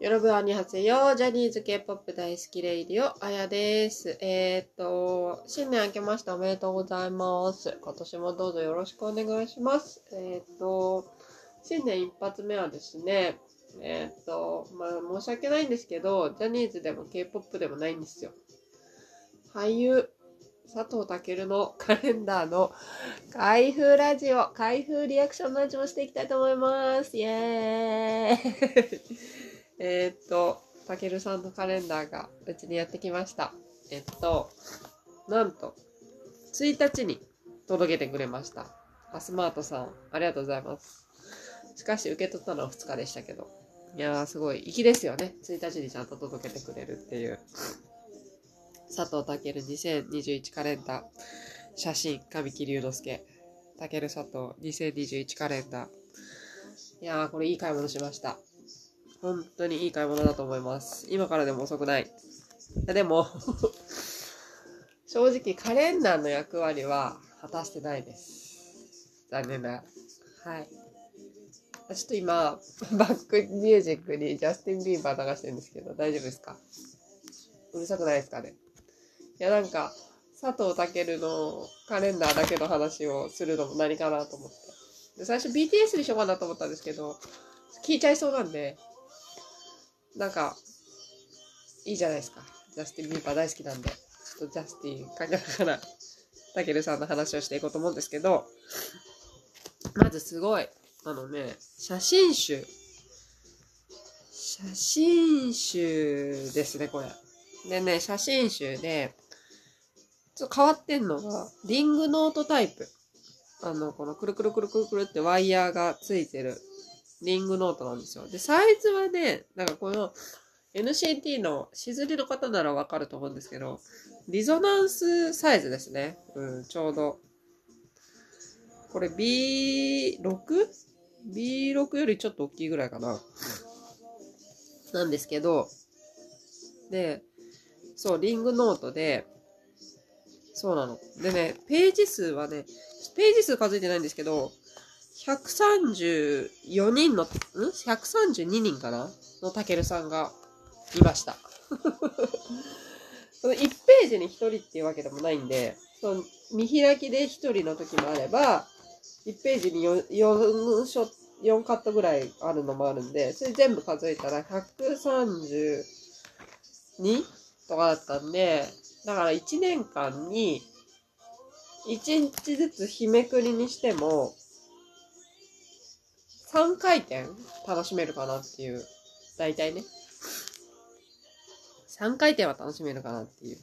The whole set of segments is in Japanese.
よろぶ、あにはせよ。ジャニーズ K-POP 大好きレイディオ、あやです。えーっと、新年明けましておめでとうございます。今年もどうぞよろしくお願いします。えーっと、新年一発目はですね、えーっと、まあ、申し訳ないんですけど、ジャニーズでも K-POP でもないんですよ。俳優、佐藤健の カレンダーの開封ラジオ、開封リアクションラジオしていきたいと思います。イエーイえーっと、たけるさんのカレンダーがうちにやってきました。えっと、なんと、1日に届けてくれました。アスマートさん、ありがとうございます。しかし、受け取ったのは2日でしたけど。いやー、すごい、粋ですよね。1日にちゃんと届けてくれるっていう。佐藤健2021カレンダー。写真、神木隆之介。たける佐藤2021カレンダー。いやー、これいい買い物しました。本当にいい買い物だと思います。今からでも遅くない。でも、正直カレンダーの役割は果たしてないです。残念ながら。はい。ちょっと今、バックミュージックにジャスティン・ビーバー流してるんですけど、大丈夫ですか？うるさくないですかね？いや、なんか、佐藤健のカレンダーだけの話をするのも何かなと思って。で最初 BTS にしようかなと思ったんですけど、聞いちゃいそうなんで、なんか、いいじゃないですか。ジャスティン・ビーバー大好きなんで、ちょっとジャスティンかけながら、たけるさんの話をしていこうと思うんですけど、まずすごい、あのね、写真集。写真集ですね、これ。でね、写真集で、ちょっと変わってんのが、リングノートタイプ。あの、このくるくるくるくるくるってワイヤーがついてるリングノートなんですよ。で、サイズはね、なんかこの NCT のしずりの方ならわかると思うんですけど、リゾナンスサイズですね。うん、ちょうど。これ B6?B6 よりちょっと大きいぐらいかな。なんですけど、で、そう、リングノートで、そうなの。でね、ページ数はね、ページ数数えてないんですけど、134人の、ん ?132 人かな？のたけるさんがいました。その1ページに1人っていうわけでもないんで、その見開きで1人の時もあれば、1ページに 4, 4, ショ4カットぐらいあるのもあるんで、それ全部数えたら132とかだったんで、だから1年間に1日ずつ日めくりにしても、3回転楽しめるかなっていう。大体ね。3回転は楽しめるかなっていう。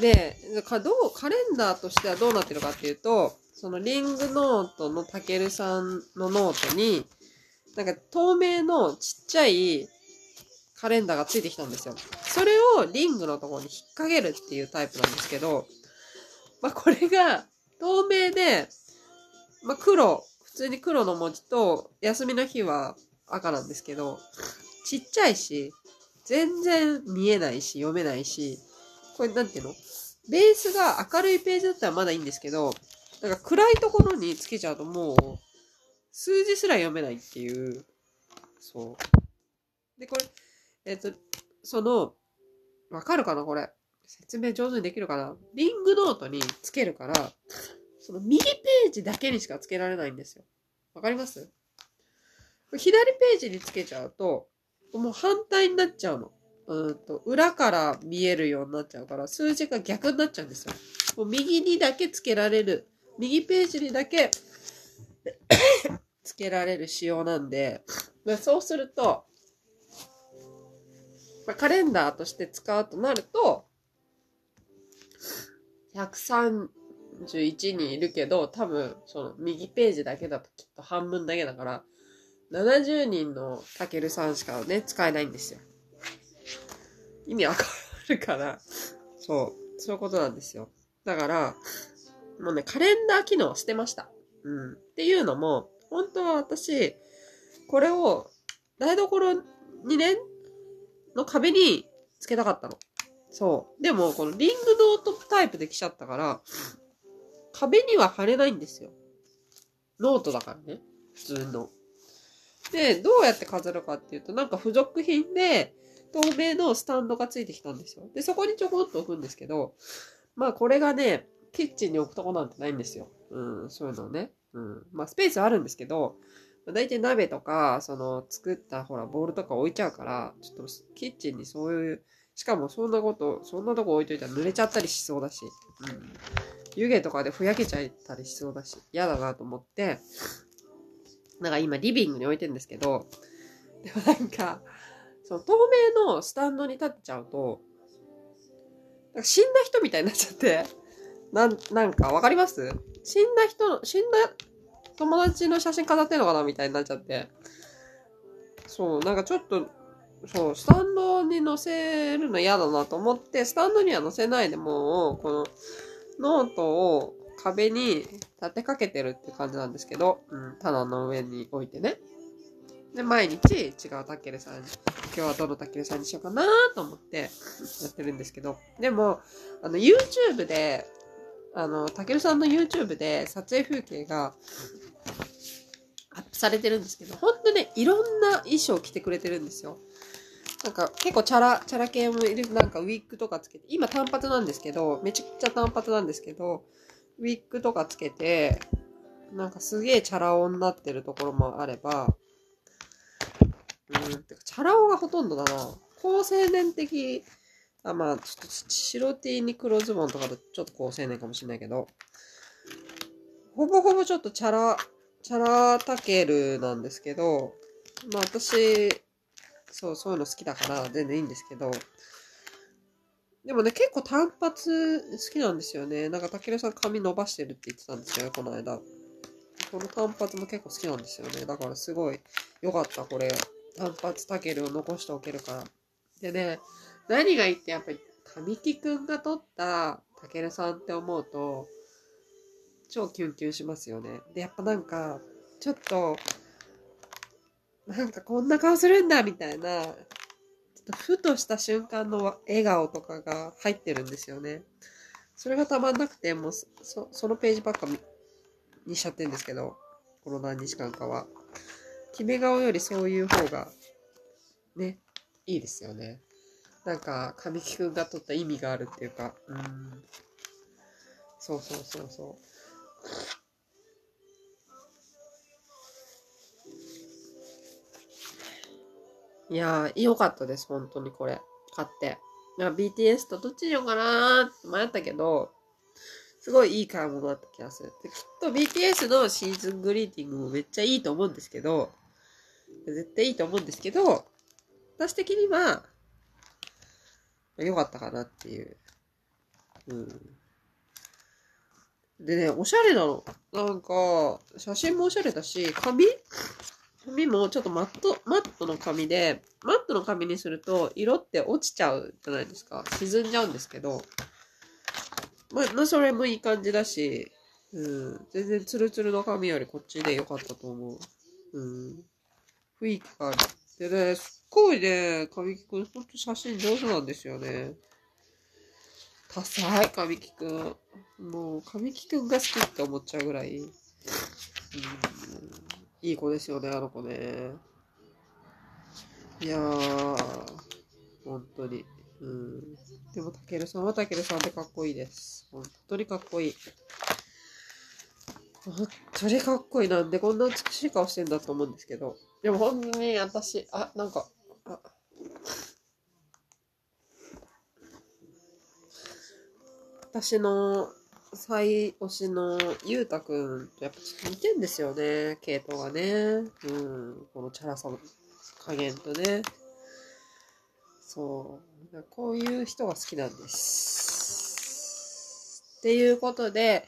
で、かどう、カレンダーとしてはどうなってるかっていうと、そのリングノートのたけるさんのノートに、なんか透明のちっちゃいカレンダーがついてきたんですよ。それをリングのところに引っ掛けるっていうタイプなんですけど、まあこれが透明で、まあ黒、普通に黒の文字と、休みの日は赤なんですけど、ちっちゃいし、全然見えないし、読めないし、これなんていうの？ベースが明るいページだったらまだいいんですけど、なんか暗いところにつけちゃうともう、数字すら読めないっていう、そう。で、これ、えっ、と、その、わかるかな？これ。説明上手にできるかな？リングノートにつけるから、その右ページだけにしかつけられないんですよ。わかります？左ページにつけちゃうと、もう反対になっちゃうの。うんと、裏から見えるようになっちゃうから、数字が逆になっちゃうんですよ。もう右にだけつけられる。右ページにだけ つけられる仕様なんで、まあ、そうすると、まあ、カレンダーとして使うとなると、103 131人いるけど、多分、その右ページだけだときっと半分だけだから、70人のたけるさんしかね、使えないんですよ。意味わかるかなそう。そういうことなんですよ。だから、もうね、カレンダー機能捨てました。うん。っていうのも、本当は私、これを台所にね、の壁につけたかったの。そう。でも、このリングノートタイプで来ちゃったから、壁には貼れないんですよ。ノートだからね。普通の。で、どうやって飾るかっていうと、なんか付属品で、透明のスタンドがついてきたんですよ。で、そこにちょこっと置くんですけど、まあこれがね、キッチンに置くとこなんてないんですよ。うん、そういうのね。うん。まあスペースあるんですけど、だいたい鍋とか、その作ったほら、ボールとか置いちゃうから、ちょっとキッチンにそういう、しかもそんなこと、そんなとこ置いといたら濡れちゃったりしそうだし、うん。湯気とかでふやけちゃったりしそうだし、嫌だなと思って、なんか今リビングに置いてるんですけど、でもなんか、その透明のスタンドに立っちゃうと、なんか死んだ人みたいになっちゃって、なん、なんかわかります？死んだ人の、死んだ友達の写真飾ってんのかなみたいになっちゃって。そう、なんかちょっと、そう、スタンドに載せるの嫌だなと思って、スタンドには載せないでもう、この、ノートを壁に立てかけてるって感じなんですけど、うん、棚の上に置いてね。で、毎日違うタケルさんに、今日はどのタケルさんにしようかなと思ってやってるんですけど、でも、あの、YouTube で、あの、タケルさんの YouTube で撮影風景がアップされてるんですけど、ほんとね、いろんな衣装着てくれてるんですよ。なんか結構チャラ、チャラ系もいる、なんかウィッグとかつけて、今単発なんですけど、めちゃくちゃ単発なんですけど、ウィッグとかつけて、なんかすげえチャラ男になってるところもあれば、うん、てかチャラ男がほとんどだな。高青年的、あ、まあ、ちょっと白 T に黒ズボンとかだとちょっと高青年かもしれないけど、ほぼほぼちょっとチャラ、チャラタケルなんですけど、まあ私、そう、そういうの好きだから全然いいんですけど、でもね、結構単発好きなんですよね。なんか、たけるさん髪伸ばしてるって言ってたんですよ、この間。この単発も結構好きなんですよね。だからすごい良かった、これ。単発たけるを残しておけるから。でね、何がいいってやっぱり、神木くんが撮ったたけるさんって思うと、超キュンキュンしますよね。で、やっぱなんか、ちょっと、なんかこんな顔するんだみたいな、ちょっとふとした瞬間の笑顔とかが入ってるんですよね。それがたまんなくて、もうそそのページばっかにしちゃってるんですけど、この何日間かは。決め顔よりそういう方が、ね、いいですよね。なんか、神木くんが撮った意味があるっていうか、うん。そうそうそうそう。いやー、良かったです、本当にこれ。買って。BTS とどっちにしようかなーって迷ったけど、すごいいい買い物だった気がする。できっと BTS のシーズングリーティングもめっちゃいいと思うんですけど、絶対いいと思うんですけど、私的には、良かったかなっていう。うん。でね、おしゃれなの。なんか、写真もおしゃれだし、髪髪もちょっとマット、マットの髪で、マットの髪にすると色って落ちちゃうじゃないですか。沈んじゃうんですけど、まあ、それもいい感じだし、うん、全然ツルツルの髪よりこっちで良かったと思う。うん。雰囲気がある。でね、すっごいね、神木くん、ほんと写真上手なんですよね。多彩、神木くん。もう、神木くんが好きって思っちゃうぐらい。うんいい子ですよね、あの子ね。いやー、本当に。うん。でも、たけるさんはたけるさんでかっこいいです。本当にかっこいい。本当にかっこいい。なんでこんな美しい顔してんだと思うんですけど。でも本当に私、あ、なんか、あ、私の最推しのゆうたくんとやっぱちょっと似てんですよね。系統がね。うん。このチャラさの加減とね。そう。こういう人が好きなんです。っていうことで、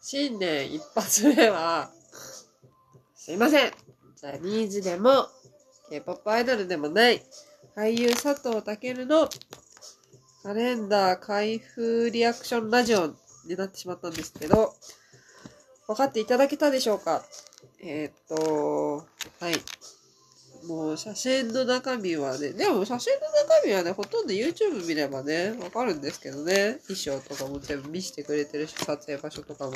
新年一発目は、すいません。ジャニーズでも、K-POP アイドルでもない、俳優佐藤健のカレンダー開封リアクションラジオになってしまったんですけど、分かっていただけたでしょうか？えー、っと、はい。もう写真の中身はね、でも写真の中身はね、ほとんど YouTube 見ればね、わかるんですけどね。衣装とかも全部見せてくれてるし、撮影場所とかも。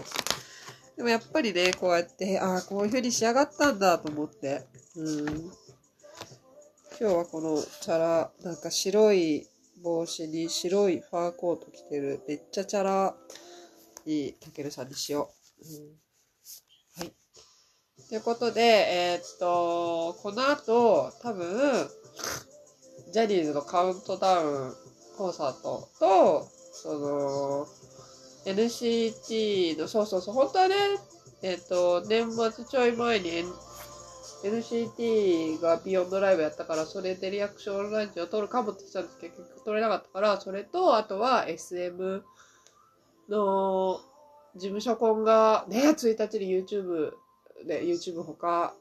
でもやっぱりね、こうやって、ああ、こういう風に仕上がったんだと思って。うん。今日はこのチャラ、なんか白い帽子に白いファーコート着てる、めっちゃチャラいたけるさんにしよう。うん、はい。ということで、えー、っと、この後、多分、ジャニーズのカウントダウンコンサートと、その、NCT の、そうそうそう、本当はね、えっ、と、年末ちょい前に、N、NCT がビヨンドライブやったから、それでリアクションランチを撮るかもって言ってたんですけど、結局撮れなかったから、それと、あとは SM の事務所婚がね、1日に YouTube で、YouTube 他、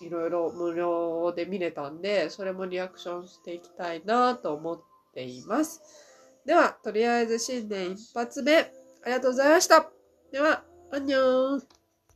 いろいろ無料で見れたんで、それもリアクションしていきたいなと思っています。では、とりあえず新年一発目、ありがとうございました。では、アンニョン